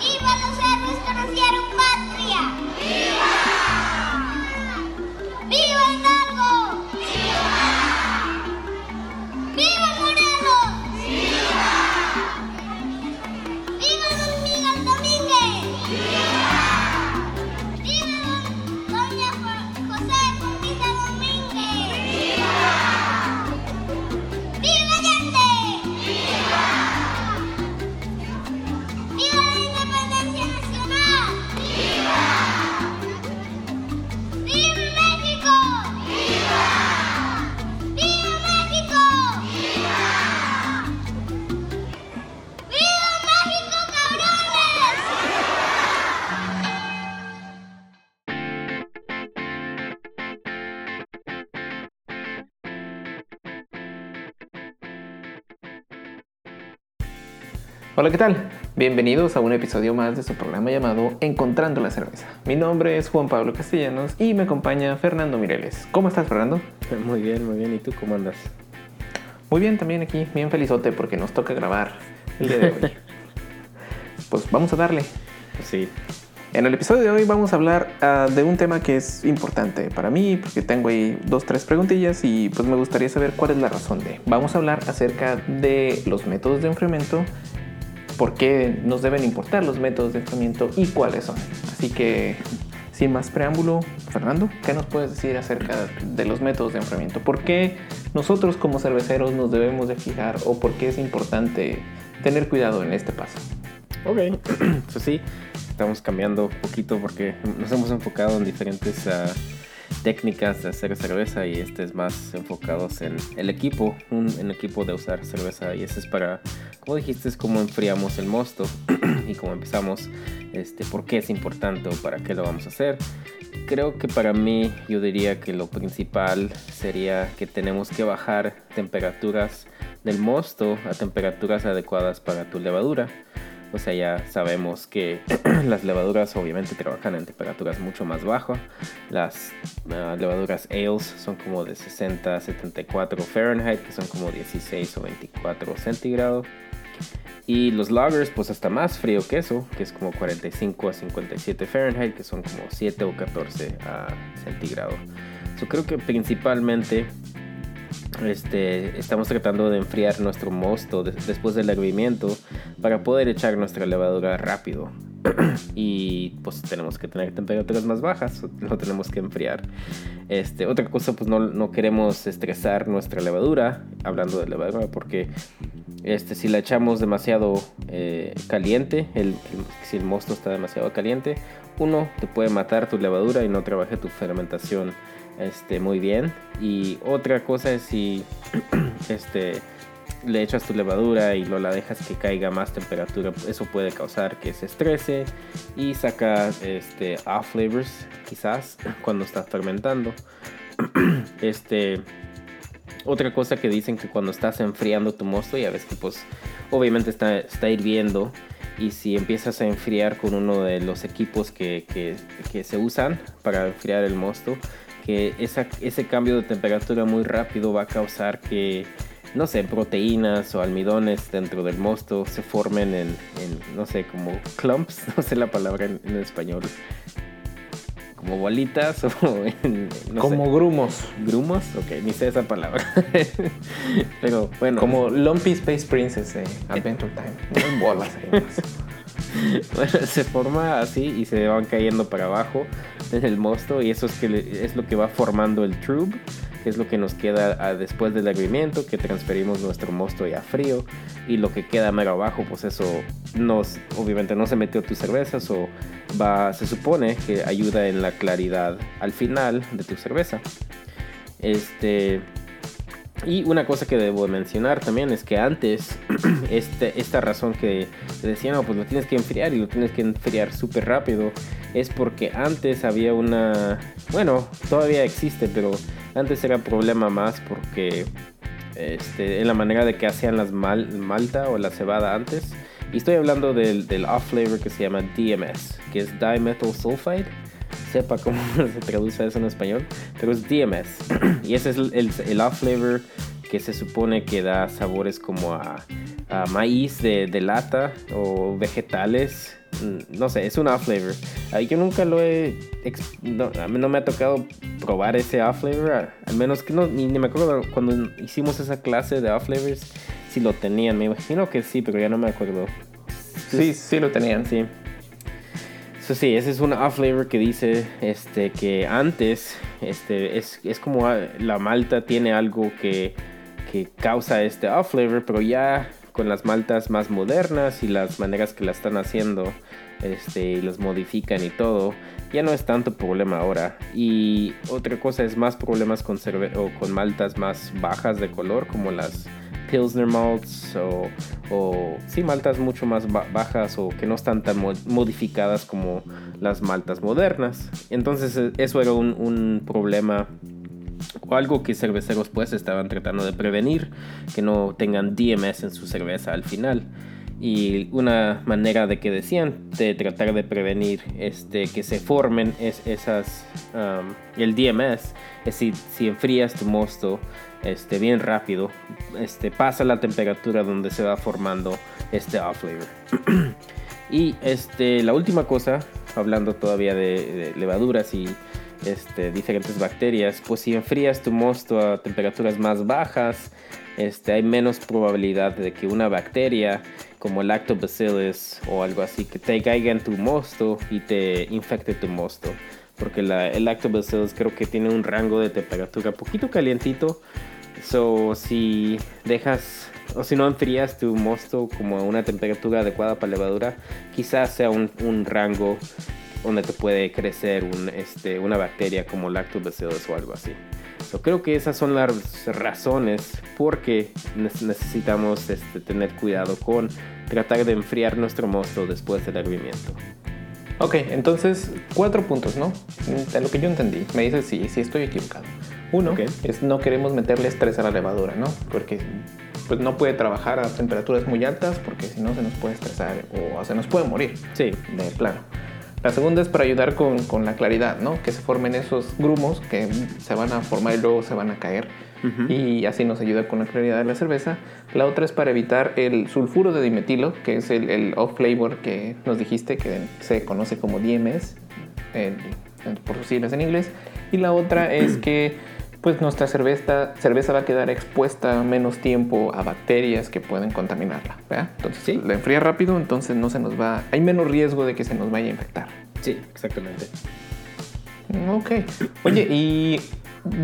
¡Viva los héroes dieron patria! ¡Viva Hola, ¿qué tal? Bienvenidos a un episodio más de su programa llamado Encontrando la Cerveza. Mi nombre es Juan Pablo Castellanos y me acompaña Fernando Mireles. ¿Cómo estás, Fernando? Muy bien, muy bien. ¿Y tú cómo andas? Muy bien, también aquí, bien felizote porque nos toca grabar el día de hoy. pues vamos a darle. Sí. En el episodio de hoy vamos a hablar ah, de un tema que es importante para mí porque tengo ahí dos, tres preguntillas y pues me gustaría saber cuál es la razón de. Vamos a hablar acerca de los métodos de enfriamiento, por qué nos deben importar los métodos de enfriamiento y cuáles son. Así que, sin más preámbulo, Fernando, ¿qué nos puedes decir acerca de los métodos de enfriamiento? ¿Por qué nosotros como cerveceros nos debemos de fijar o por qué es importante tener cuidado en este paso? Ok. pues sí, estamos cambiando un poquito porque nos hemos enfocado en diferentes ah, técnicas de hacer cerveza y este es más enfocados en el equipo, un equipo de usar cerveza y ese es para, como dijiste, es como enfriamos el mosto y como empezamos, este, por qué es importante o para qué lo vamos a hacer. Creo que para mí yo diría que lo principal sería que tenemos que bajar temperaturas del mosto a temperaturas adecuadas para tu levadura. O sea, ya sabemos que las levaduras obviamente trabajan en temperaturas mucho más bajas. Las ah, levaduras ales son como de 60 a 74 Fahrenheit, que son como 16 o 24 centígrados. Y los lagers, pues hasta más frío que eso, que es como 45 a 57 Fahrenheit, que son como 7 o 14 a centígrados. Yo creo que principalmente este, estamos tratando de enfriar nuestro mosto des- después del hervimiento para poder echar nuestra levadura rápido. y pues tenemos que tener temperaturas más bajas, lo tenemos que enfriar. Este, otra cosa, pues no, queremos estresar nuestra levadura, hablando de levadura, porque este, si la echamos demasiado eh, caliente, si el mosto está demasiado caliente, uno te puede matar tu levadura y no trabaje tu fermentación este, muy bien. Y otra cosa es si este, le echas tu levadura y no la dejas que caiga más temperatura, eso puede causar que se estrese y saca este, off flavors quizás cuando estás fermentando. este, otra cosa que dicen que cuando estás enfriando tu mosto, ya ves que pues obviamente está, está hirviendo y si empiezas a enfriar con uno de los equipos que, que- que se usan para enfriar el mosto, que esa- ese cambio de temperatura muy rápido va a causar que, no sé, proteínas o almidones dentro del mosto se formen en, en, no sé, como clumps, no sé la palabra en, en español, como bolitas o en, no sé. Como grumos, ¿Grumos? Ok, ni sé esa palabra. Pero bueno. como Lumpy Space Princess de Adventure Time. Bolas. Bueno, se forma así y se van cayendo para abajo en el mosto y eso es, que es lo que va formando el trube, que es lo que nos queda ah, después del hervimiento, que transferimos nuestro mosto ya frío y lo que queda mero abajo, pues eso nos, obviamente no se metió tu cerveza, o va, se supone que ayuda en la claridad al final de tu cerveza. Este, y una cosa que debo mencionar también es que antes, este, esta razón que te decía, no, pues lo tienes que enfriar y lo tienes que enfriar súper rápido, es porque antes había una, bueno, todavía existe, pero antes era problema más porque este, en la manera de que hacían las mal, malta o la cebada antes. Y estoy hablando del, del off flavor que se llama DMS, que es dimethyl sulfide. Sepa cómo se traduce eso en español, pero es DMS. y ese es el, el, el off flavor que se supone que da sabores como a, ah, maíz de, de lata o vegetales. Mm, No sé, es un off flavor. Ah, Yo nunca lo he. No, a no me ha tocado probar ese off flavor. Al menos que no, ni, ni me acuerdo cuando hicimos esa clase de off flavors si lo tenían. Me imagino que sí, pero ya no me acuerdo. Sí, sí lo tenían. Sí. So, sí, ese es un off flavor que dice este, que antes este, es, es como la malta tiene algo que, que causa este off flavor, pero ya con las maltas más modernas y las maneras que la están haciendo este, y las modifican y todo, ya no es tanto problema ahora. Y otra cosa es más problemas con maltas más bajas de color, como las Pilsner malts o, o sí, maltas mucho más ba- bajas o que no están tan mo- modificadas como las maltas modernas. Entonces eh, eso era un, un problema o algo que cerveceros pues estaban tratando de prevenir, que no tengan DMS en su cerveza al final. Y una manera de que decían de tratar de prevenir este, que se formen es, esas, um, el DMS es si, si enfrías tu mosto este, bien rápido, este, pasa la temperatura donde se va formando este off flavor. y este, la última cosa, hablando todavía de, levaduras y este, diferentes bacterias, pues si enfrías tu mosto a temperaturas más bajas, este, hay menos probabilidad de que una bacteria como lactobacillus o algo así que te caiga en tu mosto y te infecte tu mosto. Porque la, el lactobacillus creo que tiene un rango de temperatura poquito calientito. So, si dejas o si no enfrías tu mosto como a una temperatura adecuada para levadura, quizás sea un, un rango donde te puede crecer un, este, una bacteria como lactobacillus o algo así. So, creo que esas son las razones por qué ne- necesitamos este, tener cuidado con tratar de enfriar nuestro mosto después del hervimiento. Ok, entonces cuatro puntos, ¿no? De lo que yo entendí. Me dices si sí, estoy equivocado. Uno Ok. es no queremos meterle estrés a la levadura, ¿no? Porque pues no puede trabajar a temperaturas muy altas porque si no se nos puede estresar o se nos puede morir Sí, de plano. La segunda es para ayudar con, con la claridad, ¿no? Que se formen esos grumos que se van a formar y luego se van a caer. Y así nos ayuda con la claridad de la cerveza. La otra es para evitar el sulfuro de dimetilo, que es el, el off flavor que nos dijiste que se conoce como DMS, en- en- por sus siglas en inglés. Y la otra es que pues nuestra cerveza, cerveza va a quedar expuesta menos tiempo a bacterias que pueden contaminarla. ¿verdad? Entonces Sí. la enfría rápido, entonces no se nos va, hay menos riesgo de que se nos vaya a infectar. sí, exactamente. Ok. Oye, y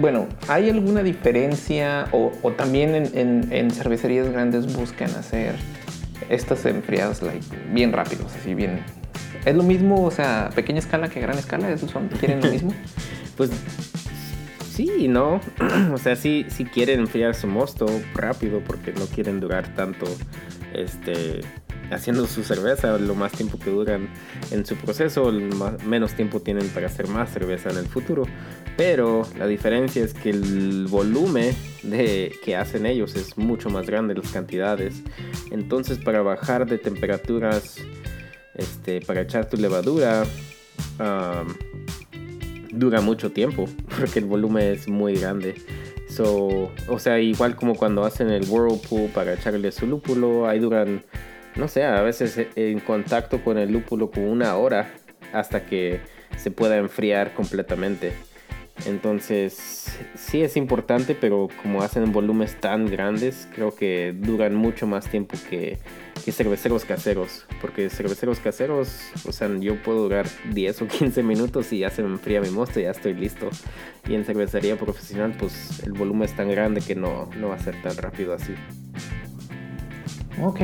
bueno, ¿hay alguna diferencia o, o también en, en- en cervecerías grandes buscan hacer estas enfriadas like, bien rápidos, así bien... ¿Es lo mismo, o sea, pequeña escala que gran escala? ¿Esos son, ¿Quieren lo mismo? Pues sí no. o sea, sí, sí quieren enfriar su mosto rápido porque no quieren durar tanto este, haciendo su cerveza. Lo más tiempo que duran en su proceso, menos tiempo tienen para hacer más cerveza en el futuro. Pero la diferencia es que el volumen de, que hacen ellos es mucho más grande, las cantidades. Entonces para bajar de temperaturas, este, para echar tu levadura, um, dura mucho tiempo porque el volumen es muy grande. So, o sea, igual como cuando hacen el whirlpool para echarle su lúpulo, ahí duran, no sé, a veces eh, en contacto con el lúpulo como una hora hasta que se pueda enfriar completamente. Entonces, sí es importante, pero como hacen en volúmenes tan grandes, creo que duran mucho más tiempo que, que cerveceros caseros. Porque cerveceros caseros, o sea, yo puedo durar 10 o 15 minutos y ya se me enfría mi mosto y ya estoy listo. Y en cervecería profesional, pues el volumen es tan grande que no, no va a ser tan rápido así. Ok.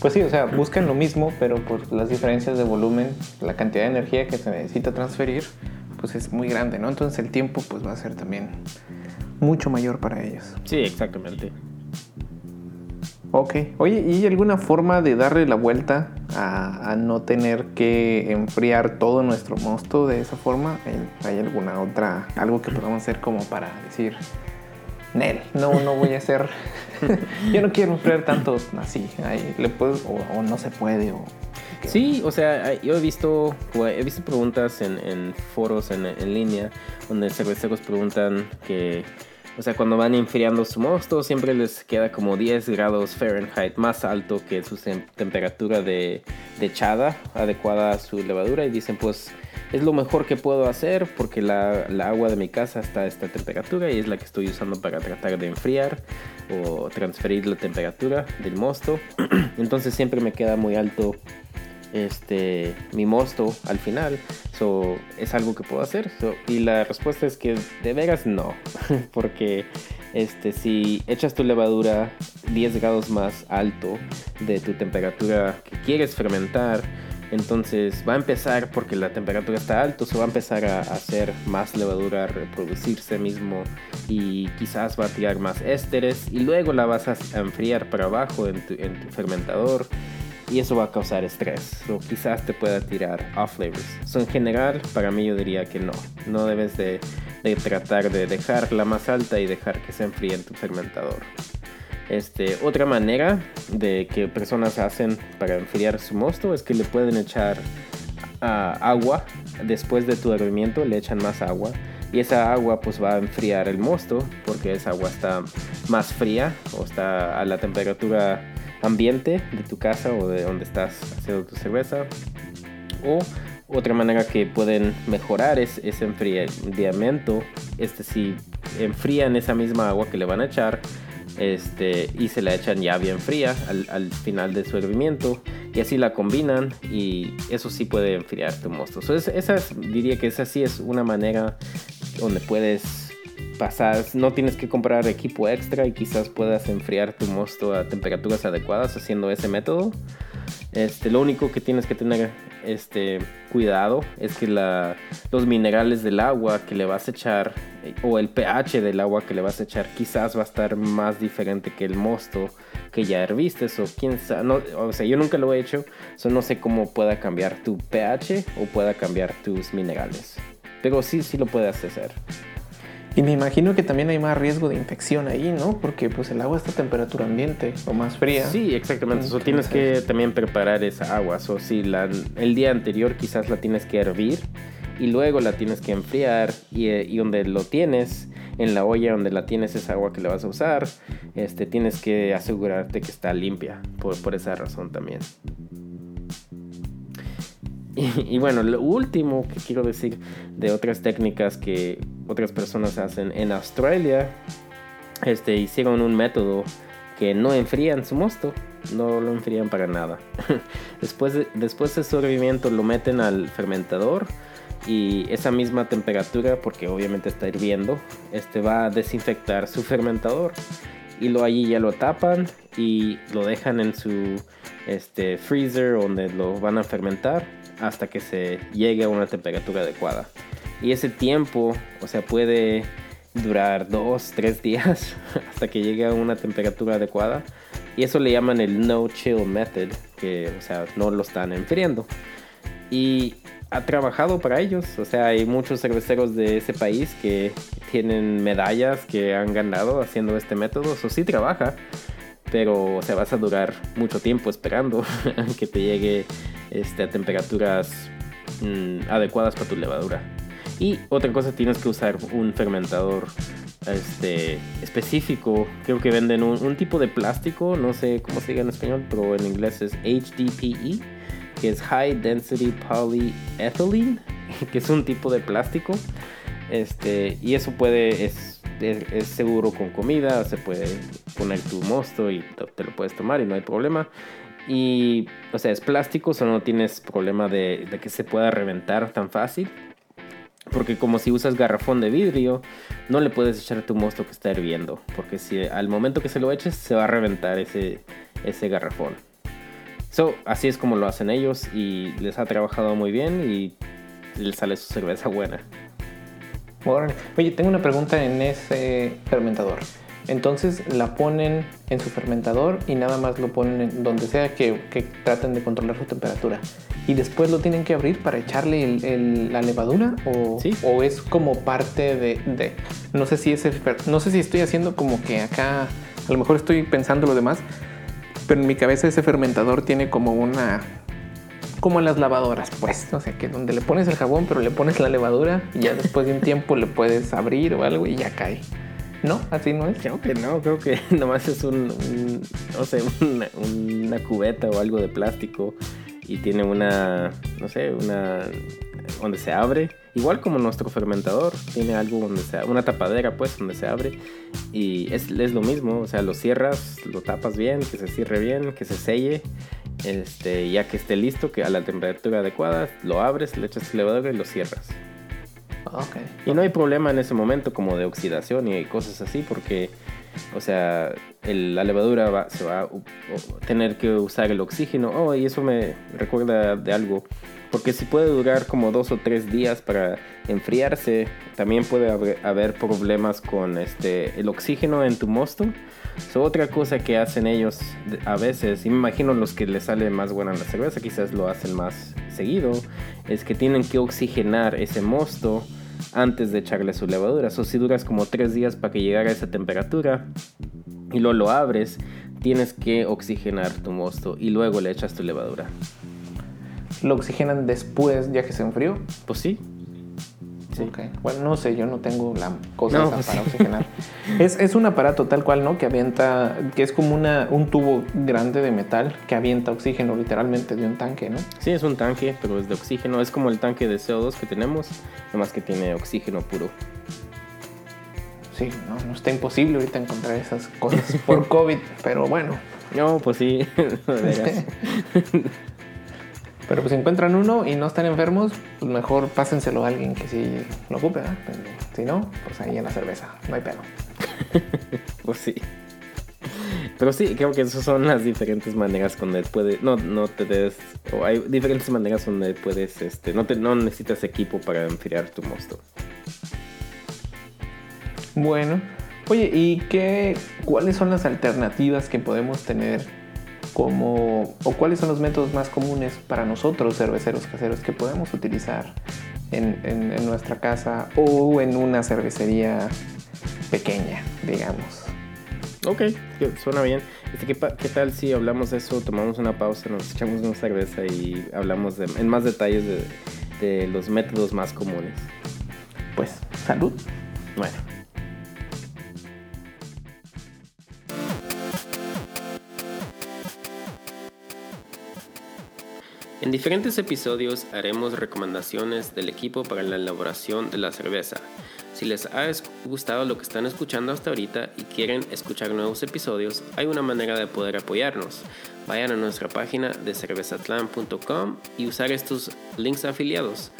Pues sí, o sea, buscan lo mismo, pero por las diferencias de volumen, la cantidad de energía que se necesita transferir, pues es muy grande, ¿no? Entonces el tiempo pues va a ser también mucho mayor para ellos. Sí, exactamente. Ok. Oye, ¿y alguna forma de darle la vuelta a, a no tener que enfriar todo nuestro mosto de esa forma? ¿Hay- ¿Hay alguna otra, algo que podamos hacer como para decir, Nel, no, no voy a hacer, yo no quiero enfriar tanto así, ahí le puedo, o, o no se puede, o... Sí, o sea, yo he visto, he visto preguntas en, en foros en, en línea donde cerveceros preguntan que o sea, cuando van enfriando su mosto, siempre les queda como 10 grados Fahrenheit más alto que su tem- temperatura de, de adecuada a su levadura. Y dicen, pues es lo mejor que puedo hacer porque la, la agua de mi casa está a esta temperatura y es la que estoy usando para tratar de enfriar o transferir la temperatura del mosto. Entonces siempre me queda muy alto este mi mosto al final. So, es algo que puedo hacer. Y la respuesta es que de veras no. Porque este, si echas tu levadura 10 grados más alto de tu temperatura que quieres fermentar, entonces va a empezar, porque la temperatura está alta, se va a empezar a hacer más levadura, a reproducirse mismo y quizás va a tirar más ésteres y luego la vas a enfriar para abajo en tu fermentador y eso va a causar estrés o quizás te pueda tirar off flavors. So, en general, para mí yo diría que no, no debes de, de tratar de dejarla más alta y dejar que se enfríe en tu fermentador. Este, otra manera de que personas hacen para enfriar su mosto es que le pueden echar ah, agua después de tu hervimiento, le echan más agua y esa agua pues va a enfriar el mosto porque esa agua está más fría o está a la temperatura ambiente de tu casa o de donde estás haciendo tu cerveza. O otra manera que pueden mejorar es ese enfriamiento. Este si enfrían esa misma agua que le van a echar este, y se la echan ya bien fría al, al final de su hervimiento y así la combinan y eso sí puede enfriar tu mosto. So, es- diría que esa sí es una manera donde puedes pasar, no tienes que comprar equipo extra y quizás puedas enfriar tu mosto a temperaturas adecuadas haciendo ese método. Este, lo único que tienes que tener este, cuidado es que la- los minerales del agua que le vas a echar o el pH del agua que le vas a echar quizás va a estar más diferente que el mosto que ya herviste. O quién no, o sea, yo nunca lo he hecho, so no sé cómo pueda cambiar tu pH o pueda cambiar tus minerales. Pero sí, sí lo puedes hacer. Y me imagino que también hay más riesgo de infección ahí, ¿no? Porque pues el agua está a temperatura ambiente o más fría. Sí, exactamente. Ok, tienes que también preparar esa agua. So, si la, el día anterior quizás la tienes que hervir y luego la tienes que enfriar y, eh, y donde lo tienes, en la olla donde la tienes esa agua que le vas a usar, este, tienes que asegurarte que está limpia por, por esa razón también. Y, bueno, lo último que quiero decir de otras técnicas que otras personas hacen en Australia, este, hicieron un método que no enfrían su mosto, no lo enfrían para nada. después, de, después de su hervimiento lo meten al fermentador y esa misma temperatura, porque obviamente está hirviendo, este va a desinfectar su fermentador y lo allí ya lo tapan y lo dejan en su este, freezer donde lo van a fermentar hasta que se llegue a una temperatura adecuada. Y ese tiempo, o sea, puede durar dos, tres días hasta que llegue a una temperatura adecuada. Y eso le llaman el no chill method, que, o sea, no lo están enfriando. Y ha trabajado para ellos, o sea, hay muchos cerveceros de ese país que tienen medallas que han ganado haciendo este método. Eso sí trabaja, pero o sea, vas a durar mucho tiempo esperando que te llegue este, a temperaturas mm, adecuadas para tu levadura. Y otra cosa, tienes que usar un fermentador este, específico. Creo que venden un, tipo de plástico, no sé cómo se diga en español, pero en inglés es HDPE, que es High Density Polyethylene, que es un tipo de plástico. Este, y eso puede, es, es, es seguro con comida, se puede poner tu mosto y te lo puedes tomar y no hay problema. Y, o sea, es plástico, o no tienes problema de, que se pueda reventar tan fácil. Porque como si usas garrafón de vidrio, no le puedes echar tu mosto que está hirviendo. Porque si al momento que se lo eches, se va a reventar ese, ese garrafón. So, así es como lo hacen ellos y les ha trabajado muy bien y les sale su cerveza buena. Oye, tengo una pregunta en ese fermentador. Entonces la ponen en su fermentador y nada más lo ponen en donde sea que, que traten de controlar su temperatura. Y después lo tienen que abrir para echarle el- el- la levadura o, Sí. o es como parte de, de- no sé si fer- no sé si estoy haciendo como que acá a lo mejor estoy pensando lo demás, pero en mi cabeza ese fermentador tiene como una como en las lavadoras, pues, o sea, que donde le pones el jabón, pero le pones la levadura y ya después de un tiempo le puedes abrir o algo y ya cae. ¿No? ¿Así no es? Creo que no, creo que nomás es un, no sé, una, cubeta o algo de plástico y tiene una, no sé, una donde se abre, igual como nuestro fermentador, tiene algo donde se una tapadera pues donde se abre y es, lo mismo, o sea, lo cierras, lo tapas bien, que se cierre bien, que se selle, este, ya que esté listo, que a la temperatura adecuada, lo abres, le echas levadura y lo cierras. Ok. Y no hay problema en ese momento como de oxidación y cosas así porque, o sea, el- la levadura va- se va a u- o- tener que usar el oxígeno. Oh, y eso me recuerda de algo. Porque si puede durar como dos o tres días para enfriarse, también puede haber, haber problemas con este, el oxígeno en tu mosto. So, otra cosa que hacen ellos a veces, y me imagino los que les sale más buena la cerveza, quizás lo hacen más seguido, es que tienen que oxigenar ese mosto antes de echarle su levadura. O si duras como tres días para que llegara a esa temperatura y luego lo abres, tienes que oxigenar tu mosto y luego le echas tu levadura. ¿Lo oxigenan después ya que se enfrió? Pues sí. Sí. Bueno, no sé, yo no tengo la cosa No, esa pues para sí. oxigenar. es, es un aparato tal cual, ¿no? Que avienta, que es como una, un tubo grande de metal que avienta oxígeno literalmente de un tanque, ¿no? Sí, es un tanque, pero es de oxígeno. Es como el tanque de CO2 que tenemos, nomás que tiene oxígeno puro. Sí, no, no está imposible ahorita encontrar esas cosas por COVID, pero bueno. No, pues sí. Pero pues si encuentran uno y no están enfermos, pues mejor pásenselo a alguien que sí lo ocupe, ¿verdad? Pero si no, pues ahí en la cerveza, no hay pedo. Pues sí. Pero sí, creo que esas son las diferentes maneras donde puede, no, no te des, o hay diferentes maneras donde puedes, este, no te, no necesitas equipo para enfriar tu mosto. Bueno, oye, ¿y qué, cuáles son las alternativas que podemos tener como, o cuáles son los métodos más comunes para nosotros, cerveceros caseros, que podemos utilizar en, en- en nuestra casa o en una cervecería pequeña, digamos? Ok, suena bien. Este, ¿qué, pa- ¿Qué tal si hablamos de eso, tomamos una pausa, nos echamos una cerveza y hablamos de- en más detalles de, de los métodos más comunes? Pues, salud. Bueno. En diferentes episodios haremos recomendaciones del equipo para la elaboración de la cerveza. Si les ha gustado lo que están escuchando hasta ahorita y quieren escuchar nuevos episodios, hay una manera de poder apoyarnos. Vayan a nuestra página de cervezatlan.com y usar estos links afiliados.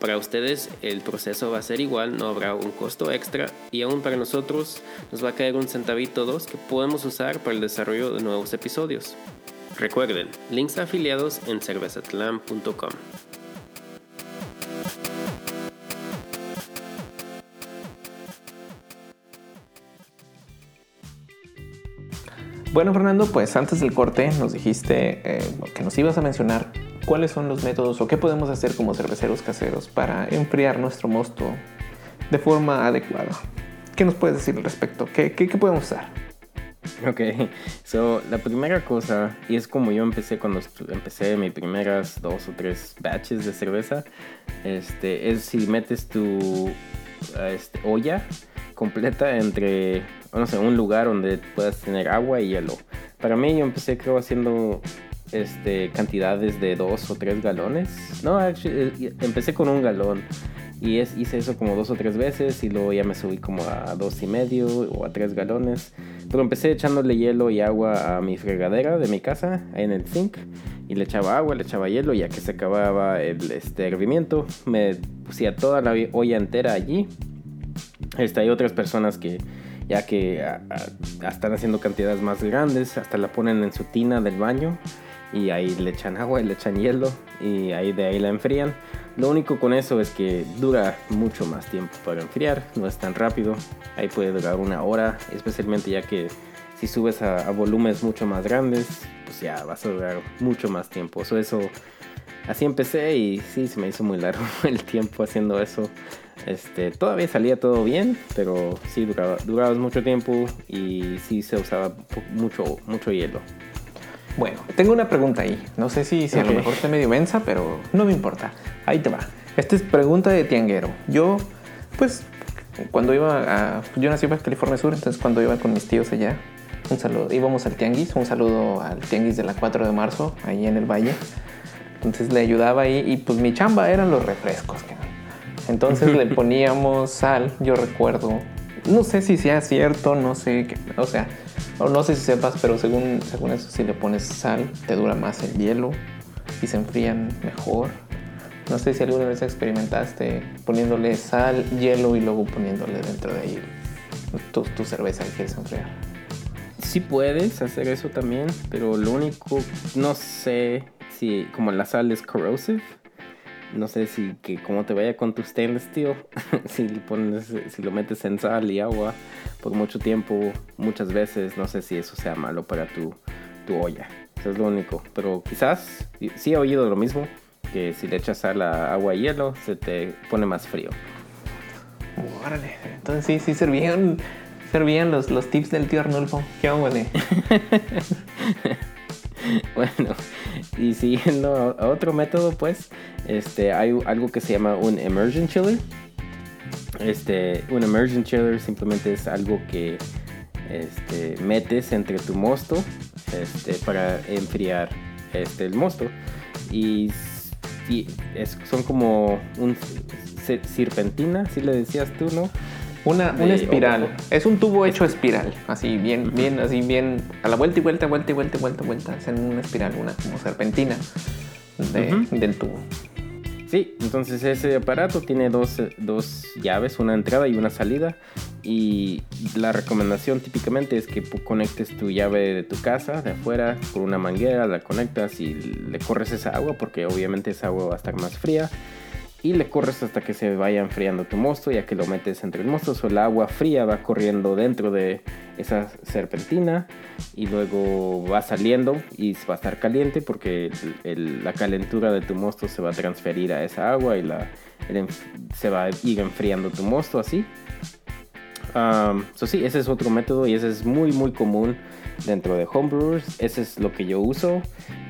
Para ustedes el proceso va a ser igual, no habrá un costo extra y aún para nosotros nos va a caer un centavito o dos que podemos usar para el desarrollo de nuevos episodios. Recuerden, links afiliados en cervezatlan.com. Bueno, Fernando, pues antes del corte nos dijiste eh, que nos ibas a mencionar cuáles son los métodos o qué podemos hacer como cerveceros caseros para enfriar nuestro mosto de forma adecuada. ¿Qué nos puedes decir al respecto? ¿Qué, qué, qué podemos usar? Ok, so la primera cosa, y es como yo empecé cuando empecé mis primeras dos o tres batches de cerveza, este, es si metes tu este, olla completa entre, no sé, un lugar donde puedas tener agua y hielo. Para mí yo empecé creo haciendo este, cantidades de dos o tres galones. No, actually, eh, empecé con un galón. Y es, hice eso como dos o tres veces y luego ya me subí como a dos y medio o a tres galones. Pero empecé echándole hielo y agua a mi fregadera de mi casa, en el zinc. Y le echaba agua, le echaba hielo ya que se acababa el este, hervimiento, me pusía toda la olla entera allí. Este, hay otras personas que ya que están haciendo cantidades más grandes, hasta la ponen en su tina del baño y ahí le echan agua y le echan hielo y ahí de ahí la enfrían. Lo único con eso es que dura mucho más tiempo para enfriar, no es tan rápido. Ahí puede durar una hora, especialmente ya que si subes a, a volúmenes mucho más grandes, pues ya vas a durar mucho más tiempo. So, eso, así empecé y sí, se me hizo muy largo el tiempo haciendo eso. Este, todavía salía todo bien, pero sí duraba, duraba mucho tiempo y sí se usaba mucho, mucho hielo. Bueno, tengo una pregunta ahí. No sé si, si a lo mejor está medio mensa, pero no me importa. Ahí te va. Esta es pregunta de tianguero. Yo, pues, cuando iba a... Yo nací en California Sur, entonces cuando iba con mis tíos allá, un saludo, íbamos al Tianguis, un saludo al Tianguis de la 4 de marzo, ahí en el valle. Entonces le ayudaba ahí y pues mi chamba eran los refrescos. Entonces le poníamos sal, yo recuerdo, no sé si sea cierto, no sé, qué, o sea, no sé si sepas, pero según, según eso, si le pones sal, te dura más el hielo y se enfrían mejor. No sé si alguna vez experimentaste poniéndole sal, hielo y luego poniéndole dentro de ahí tu, tu cerveza que quieres enfriar. Sí puedes hacer eso también, pero lo único, no sé si como la sal es corrosive, no sé si que cómo te vaya con tu stainless steel, si, pones, si lo metes en sal y agua por mucho tiempo, muchas veces, no sé si eso sea malo para tu, tu olla. Eso es lo único. Pero quizás, sí he oído lo mismo, que si le echas sal a agua y hielo, se te pone más frío. Órale, entonces sí, sí servían, servían los, los tips del tío Arnulfo. Qué onda, bueno, y siguiendo a otro método, pues, este, hay algo que se llama un immersion chiller. Este, un immersion chiller simplemente es algo que este, metes entre tu mosto este, para enfriar este, el mosto. Y, son como un serpentina, si le decías tú, ¿no? Una, una espiral. Es un tubo hecho espiral. Así, bien, bien, así, bien. A la vuelta y vuelta, vuelta y vuelta y vuelta, vuelta. Hacen una espiral, una como serpentina del tubo. Sí, entonces ese aparato tiene dos, dos, llaves, una entrada y una salida. Y la recomendación típicamente es que conectes tu llave de tu casa de afuera por una manguera, la conectas y le corres esa agua porque obviamente esa agua va a estar más fría y le corres hasta que se vaya enfriando tu mosto, ya que lo metes entre el mosto, o el agua fría va corriendo dentro de esa serpentina y luego va saliendo y va a estar caliente porque la calentura de tu mosto se va a transferir a esa agua y la, se va a ir enfriando tu mosto así. Um, sí, ese es otro método y ese es muy muy común dentro de homebrewers. Ese es lo que yo uso,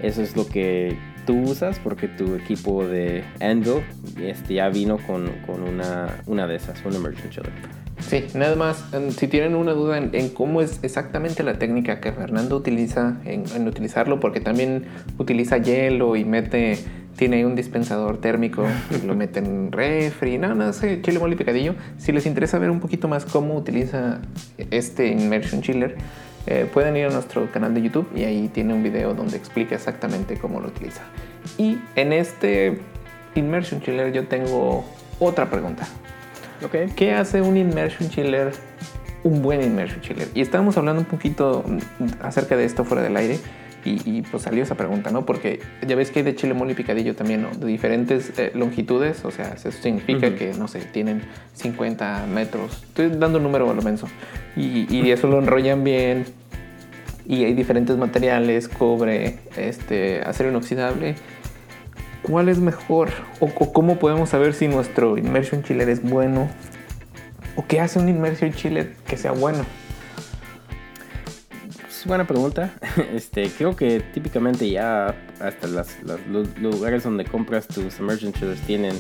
eso es lo que tú usas porque tu equipo de Anvil este, ya vino con, con una, una, de esas, un Immersion Chiller. Sí, nada más, si tienen una duda en, cómo es exactamente la técnica que Fernando utiliza en, en, utilizarlo, porque también utiliza hielo y mete, tiene un dispensador térmico, lo mete en refri, nada, no sé, chile mole picadillo. Si les interesa ver un poquito más cómo utiliza este Immersion Chiller, eh, pueden ir a nuestro canal de YouTube y ahí tiene un video donde explica exactamente cómo lo utiliza. Y en este Immersion Chiller yo tengo otra pregunta. Okay. ¿Qué hace un Immersion Chiller un buen Immersion Chiller? Y estábamos hablando un poquito acerca de esto fuera del aire. Y, pues salió esa pregunta, ¿no? Porque ya ves que hay de chile mole y picadillo también, ¿no? De diferentes eh, longitudes, o sea, eso significa que, no sé, tienen 50 metros. Estoy dando un número a lo menso. Y, y eso lo enrollan bien. Y hay diferentes materiales, cobre, este, acero inoxidable. ¿Cuál es mejor? O, cómo podemos saber si nuestro immersion chiller es bueno? ¿O qué hace un immersion chiller que sea bueno? Buena pregunta. Este, creo que típicamente ya hasta las, los lugares donde compras tus chillers tienen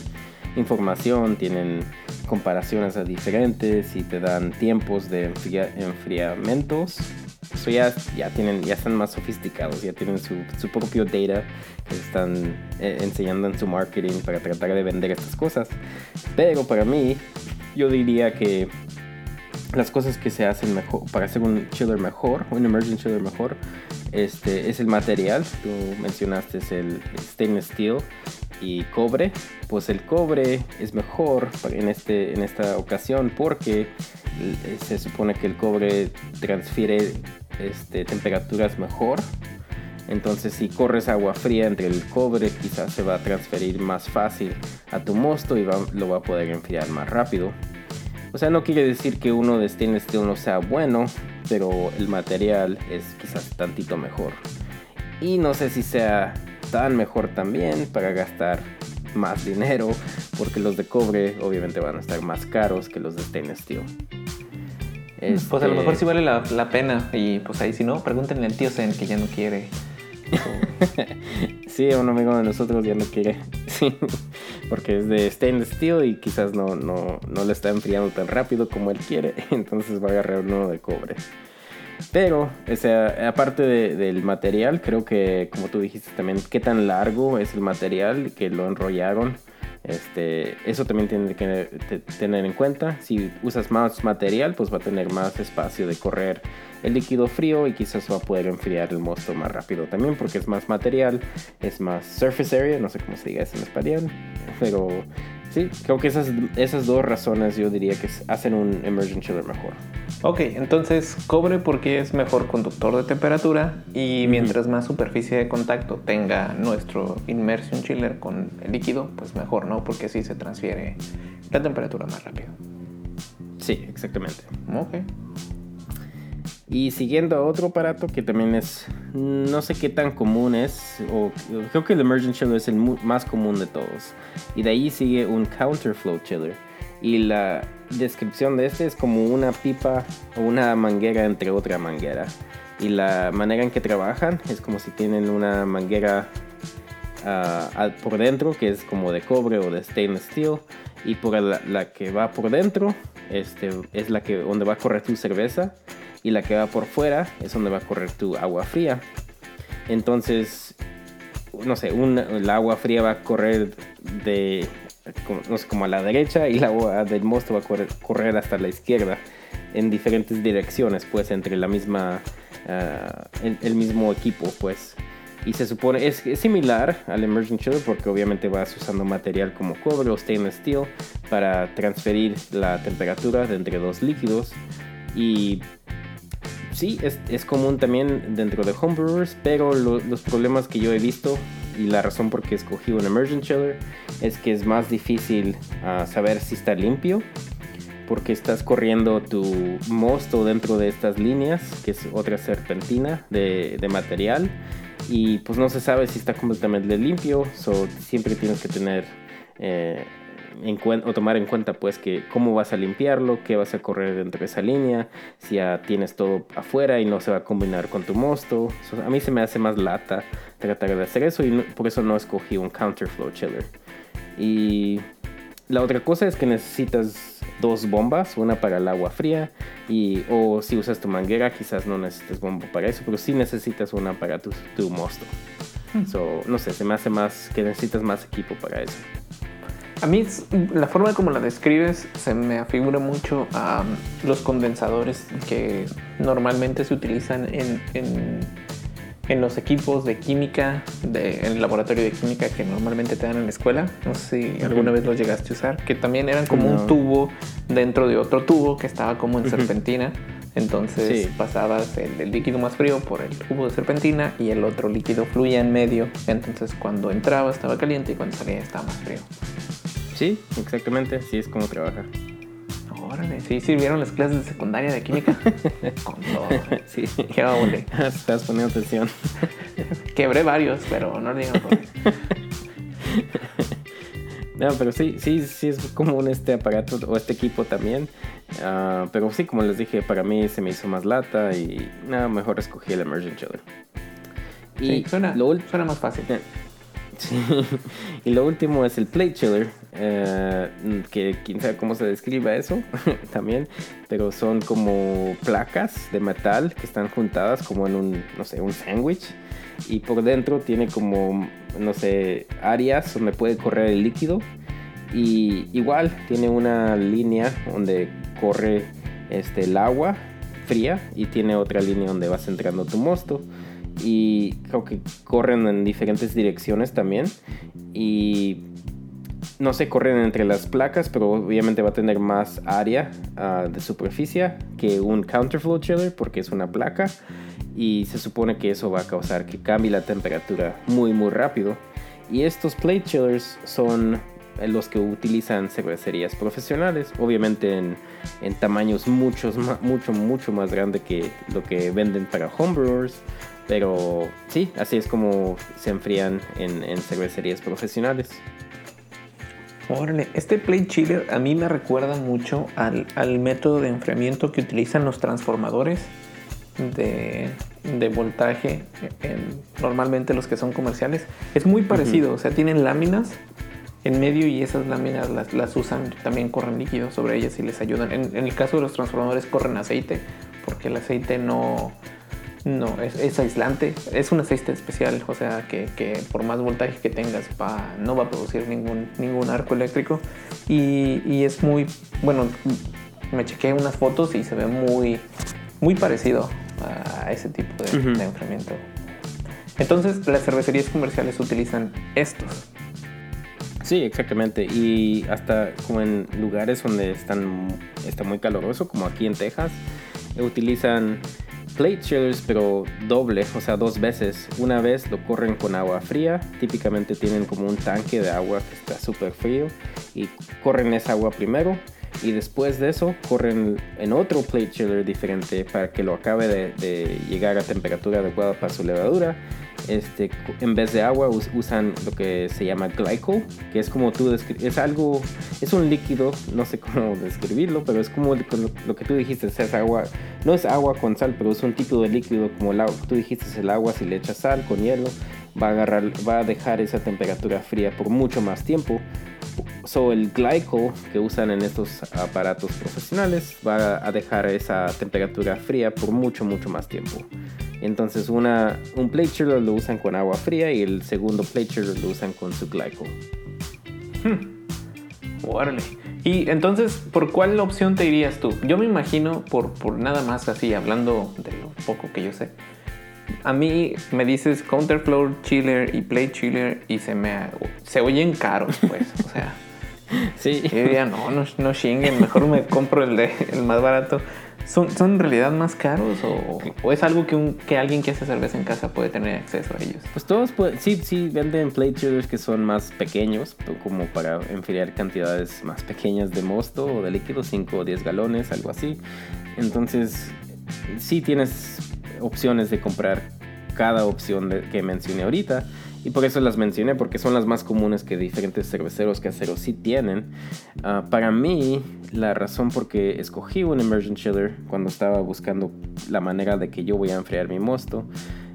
información, tienen comparaciones a diferentes y te dan tiempos de enfriamientos. Eso ya, ya, tienen, ya están más sofisticados, ya tienen su, su propio data que están eh, enseñando en su marketing para tratar de vender estas cosas. Pero para mí, yo diría que las cosas que se hacen mejor para hacer un chiller mejor, un emerging chiller mejor, este es el material. Tú mencionaste es el stainless steel y cobre. Pues el cobre es mejor en, este, en esta ocasión porque se supone que el cobre transfiere este, temperaturas mejor. Entonces si corres agua fría entre el cobre quizás se va a transferir más fácil a tu mosto y lo va a poder enfriar más rápido. O sea, no quiere decir que uno de stainless steel no sea bueno, pero el material es quizás tantito mejor. Y no sé si sea tan mejor también para gastar más dinero, porque los de cobre obviamente van a estar más caros que los de stainless steel. Pues a lo mejor sí vale la, pena, y pues ahí si no, pregúntenle al tío Zen que ya no quiere. sí, un amigo de nosotros ya no quiere. Porque es de stainless steel y quizás no, no, no le está enfriando tan rápido como él quiere, entonces va a agarrar uno de cobre. Pero, aparte del material, creo que, como tú dijiste también, qué tan largo es el material que lo enrollaron. Este, eso también tiene que tener en cuenta. Si usas más material, pues va a tener más espacio de correr el líquido frío y quizás va a poder enfriar el mosto más rápido también porque es más material, es más surface area, no sé cómo se diga eso en español, pero sí, creo que esas, esas dos razones yo diría que hacen un immersion chiller mejor. Ok, entonces cobre porque es mejor conductor de temperatura y mientras más superficie de contacto tenga nuestro immersion chiller con el líquido, pues mejor, ¿no? Porque así se transfiere la temperatura más rápido. Sí, exactamente. Ok. Y siguiendo otro aparato que también es, no sé qué tan común es, o creo que el Immersion Chiller es el más común de todos. Y de ahí sigue un Counterflow Chiller. Y la descripción de este es como una pipa o una manguera entre otra manguera. Y la manera en que trabajan es como si tienen una manguera uh, por dentro que es como de cobre o de stainless steel. Y por la, la que va por dentro este, es la que donde va a correr tu cerveza y la que va por fuera es donde va a correr tu agua fría. Entonces, no sé, un, el agua fría va a correr de, no sé, como a la derecha y la agua del mosto va a correr, correr hasta la izquierda en diferentes direcciones, pues entre la misma, ah, el, mismo equipo, pues. Y se supone, es, es, similar al Emerging Chiller porque obviamente vas usando material como cobre o stainless steel para transferir la temperatura de entre dos líquidos. Y sí, es, común también dentro de homebrewers, pero los problemas que yo he visto y la razón por qué escogí un Emergent Chiller es que es más difícil ah, saber si está limpio porque estás corriendo tu mosto dentro de estas líneas, que es otra serpentina de, material, y pues no se sabe si está completamente limpio, so siempre tienes que tener eh, o tomar en cuenta pues que cómo vas a limpiarlo, qué vas a correr dentro de esa línea, si ya tienes todo afuera y no se va a combinar con tu mosto. a mí se me hace más lata tratar de hacer eso y por eso no escogí un counterflow chiller. Y la otra cosa es que necesitas dos bombas, una para el agua fría y o si usas tu manguera quizás no necesites bomba para eso, pero sí necesitas una para tu, tu mosto. Hmm. So, no sé, se me hace más que necesitas más equipo para eso. A mí la forma como la describes se me afigura mucho a los condensadores que normalmente se utilizan en, en, los equipos de química, de, en el laboratorio de química que normalmente te dan en la escuela. No sé si alguna vez los llegaste a usar, que también eran como un tubo dentro de otro tubo que estaba como en serpentina. Entonces pasabas el, el, líquido más frío por el tubo de serpentina y el otro líquido fluía en medio. Entonces cuando entraba estaba caliente y cuando salía estaba más frío. Sí, exactamente, sí es como trabaja. Órale, sí sirvieron las clases de secundaria de química. Con todo. Sí. Qué baule. Estás poniendo atención. Quebré varios, pero no digan. No, pero sí, sí, sí es como un este aparato o este equipo también. Ah, pero sí, como les dije, para mí se me hizo más lata y nada, mejor escogí el Emergent Chiller. Y suena, suena más fácil. Eh, y lo último es el plate chiller, eh, que quién sabe cómo se describe eso también, pero son como placas de metal que están juntadas como en un, no sé, un sándwich. Y por dentro tiene como, no sé, áreas donde puede correr el líquido. Y igual tiene una línea donde corre este, el agua fría y tiene otra línea donde vas entrando tu mosto y creo que corren en diferentes direcciones también y no se corren entre las placas, pero obviamente va a tener más área ah, de superficie que un counterflow chiller porque es una placa y se supone que eso va a causar que cambie la temperatura muy muy rápido. Y estos plate chillers son los que utilizan cervecerías profesionales, obviamente en, en tamaños muchos, mucho, mucho más grande que lo que venden para homebrewers pero sí, así es como se enfrían en, cervecerías profesionales. Órale, este plate chiller a mí me recuerda mucho al, método de enfriamiento que utilizan los transformadores de, voltaje, normalmente los que son comerciales. Es muy parecido, o sea, tienen láminas en medio y esas láminas las, las usan, también corren líquido sobre ellas y les ayudan. En, en el caso de los transformadores corren aceite porque el aceite no, no es, es aislante, es un aceite especial, o sea que, que por más voltaje que tengas va, no va a producir ningún, ningún arco eléctrico y, y es muy, bueno, me chequé unas fotos y se ve muy, muy parecido a ese tipo de, de enfriamiento. Entonces las cervecerías comerciales utilizan estos. Sí, exactamente. Y hasta como en lugares donde están, está muy caluroso, como aquí en Texas, utilizan plate chillers, pero doble, o sea, dos veces. Una vez lo corren con agua fría, típicamente tienen como un tanque de agua que está súper frío y corren esa agua primero. Y después de eso corren en otro plate chiller diferente para que lo acabe de, de llegar a temperatura adecuada para su levadura este, en vez de agua us- usan lo que se llama glycol, que es como tú es algo, es un líquido, no sé cómo describirlo, pero es como lo, que tú dijiste, es agua, no es agua con sal, pero es un tipo de líquido como el agua, tú dijiste el agua si le echas sal con hielo, va a agarrar, va a dejar esa temperatura fría por mucho más tiempo. So el glycol que usan en estos aparatos profesionales va a dejar esa temperatura fría por mucho mucho más tiempo. Entonces una, un plate chiller lo usan con agua fría y el segundo plate chiller lo usan con su glycol. Órale. Y entonces, ¿por cuál opción te irías tú? Yo me imagino, por, por nada más así, hablando de lo poco que yo sé. A mí me dices counterflow chiller y plate chiller y se me se oyen caros, pues. O sea, Sí, yo diría, no, no, no chinguen, mejor me compro el, de, el más barato. ¿Son, ¿Son en realidad más caros o, o es algo que, un, que alguien que hace cerveza en casa puede tener acceso a ellos? pues todos pueden, sí, sí venden plate que son más pequeños, como para enfriar cantidades más pequeñas de mosto o de líquido, 5 o 10 galones, algo así. Entonces, sí tienes opciones de comprar cada opción que mencioné ahorita. Y por eso las mencioné, porque son las más comunes que diferentes cerveceros caseros sí tienen. Ah, para mí, la razón por qué escogí un immersion chiller cuando estaba buscando la manera de que yo voy a enfriar mi mosto,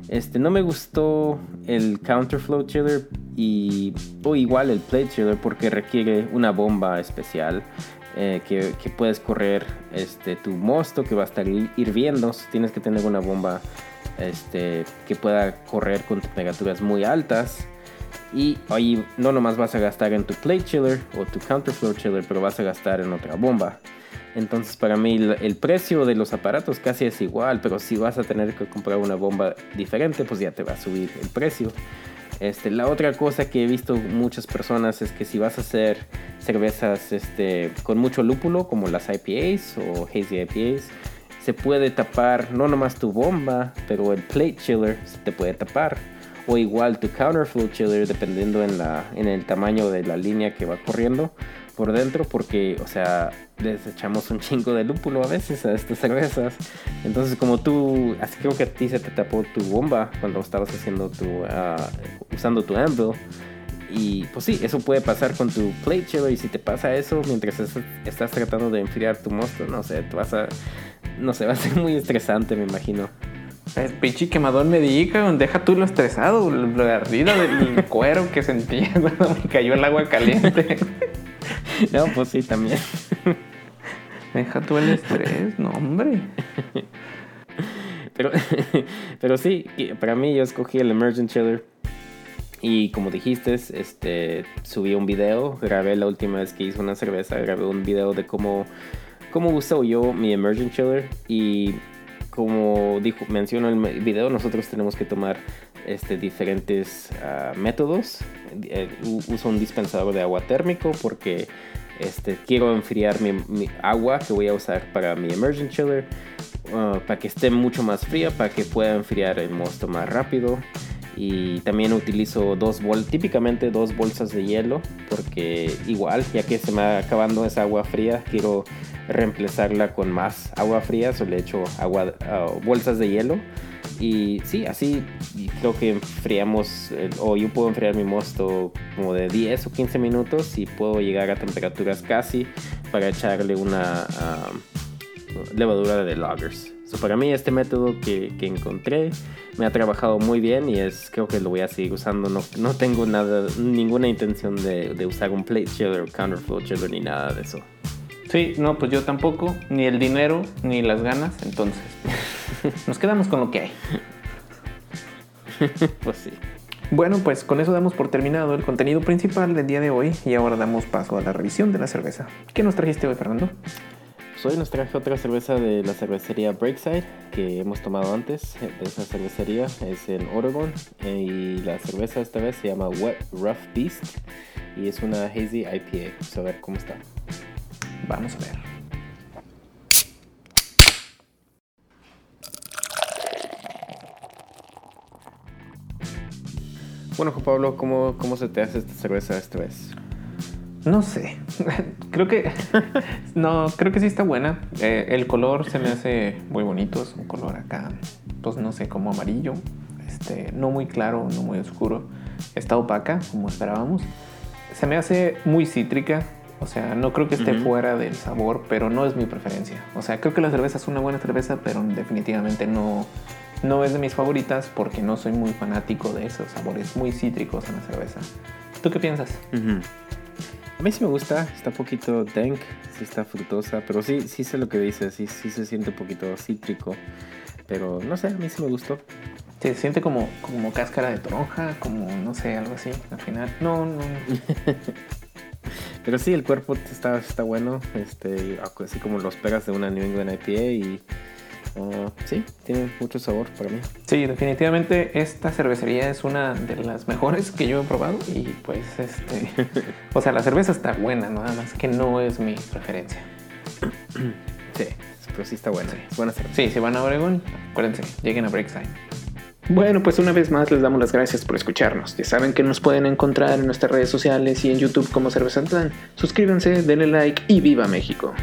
este, no me gustó el counterflow chiller y o igual el plate chiller porque requiere una bomba especial eh, que, que puedes correr este, tu mosto que va a estar hi- hirviendo. Tienes que tener una bomba este, que pueda correr con temperaturas muy altas. Y ahí no nomás vas a gastar en tu plate chiller o tu counterflow chiller, pero vas a gastar en otra bomba. Entonces para mí el, precio de los aparatos casi es igual, pero si vas a tener que comprar una bomba diferente, pues ya te va a subir el precio. Este, la otra cosa que he visto muchas personas es que si vas a hacer cervezas este, con mucho lúpulo, como las IPAs o hazy IPAs, se puede tapar no nomás tu bomba, pero el plate chiller se te puede tapar. O igual tu counterflow chiller, dependiendo en, la, en el tamaño de la línea que va corriendo por dentro, porque, o sea, les echamos un chingo de lúpulo a veces a estas cervezas. Entonces, como tú, así creo que a ti se te tapó tu bomba cuando estabas haciendo tu, ah, usando tu anvil. Y pues sí, eso puede pasar con tu plate chiller. Y si te pasa eso mientras es- estás tratando de enfriar tu mosto, no sé, te vas a. No sé, va a ser muy estresante, me imagino. El pinche quemador me di, cabrón. Deja tú lo estresado, lo ardido del cuero que sentía cuando me cayó el agua caliente. No, pues sí, también. Deja tú el estrés, no, hombre. Pero, pero sí, para mí yo escogí el Emergent Chiller. Y como dijiste, este, subí un video, grabé la última vez que hice una cerveza, grabé un video de cómo, cómo uso yo mi Emergent Chiller. Y como dijo, el video, nosotros tenemos que tomar este, diferentes ah, métodos. Eh, uso un dispensador de agua térmico porque este, quiero enfriar mi, mi agua que voy a usar para mi Emergent Chiller. uh, para que esté mucho más fría, para que pueda enfriar el mosto más rápido. Y también utilizo dos bol típicamente dos bolsas de hielo, porque igual, ya que se me va acabando esa agua fría, quiero reemplazarla con más agua fría, solo le echo agua, ah, bolsas de hielo. Y sí, así creo que enfriamos, eh, o yo puedo enfriar mi mosto como de 10 o 15 minutos y puedo llegar a temperaturas casi para echarle una ah, levadura de lagers. So, para mí este método que, que, encontré me ha trabajado muy bien y es creo que lo voy a seguir usando. No, no tengo nada, ninguna intención de, de usar un plate o counterflow chiller ni nada de eso. Sí, no, pues yo tampoco, ni el dinero ni las ganas, entonces nos quedamos con lo que hay. pues sí. Bueno, pues con eso damos por terminado el contenido principal del día de hoy y ahora damos paso a la revisión de la cerveza. ¿Qué nos trajiste hoy, Fernando? Pues hoy nos traje otra cerveza de la cervecería Breakside que hemos tomado antes. De esa cervecería es en Oregon y la cerveza esta vez se llama Wet Rough Beast y es una hazy IPA. Vamos a ver cómo está. Vamos a ver. Bueno, Juan Pablo, ¿cómo, ¿cómo se te hace esta cerveza esta vez? No sé, creo que no, creo que sí está buena. Eh, el color se me hace muy bonito, es un color acá, pues no sé, como amarillo, este, no muy claro, no muy oscuro. Está opaca, como esperábamos. Se me hace muy cítrica, o sea, no creo que esté fuera del sabor, pero no es mi preferencia. O sea, creo que la cerveza es una buena cerveza, pero definitivamente no, no es de mis favoritas porque no soy muy fanático de esos sabores muy cítricos en la cerveza. ¿Tú qué piensas? A mí sí me gusta, está un poquito dank, sí está frutosa, pero sí, sí sé lo que dices, sí, sí se siente un poquito cítrico, pero no sé, a mí sí me gustó. Se siente como, como cáscara de toronja, como no sé, algo así, al final. No, no. pero sí, el cuerpo está, está bueno, este, así como los pegas de una New England IPA y Sí, tiene mucho sabor para mí. Sí, definitivamente esta cervecería es una de las mejores que yo he probado y pues este, o sea, la cerveza está buena, nada más que no es mi preferencia. sí, pero sí está buena. Sí. buena cerveza. Sí, si van a Oregon, acuérdense, lleguen a Breakside. Bueno, pues una vez más les damos las gracias por escucharnos. Ya saben que nos pueden encontrar en nuestras redes sociales y en YouTube como Cerveza Suscríbanse, denle like y viva México.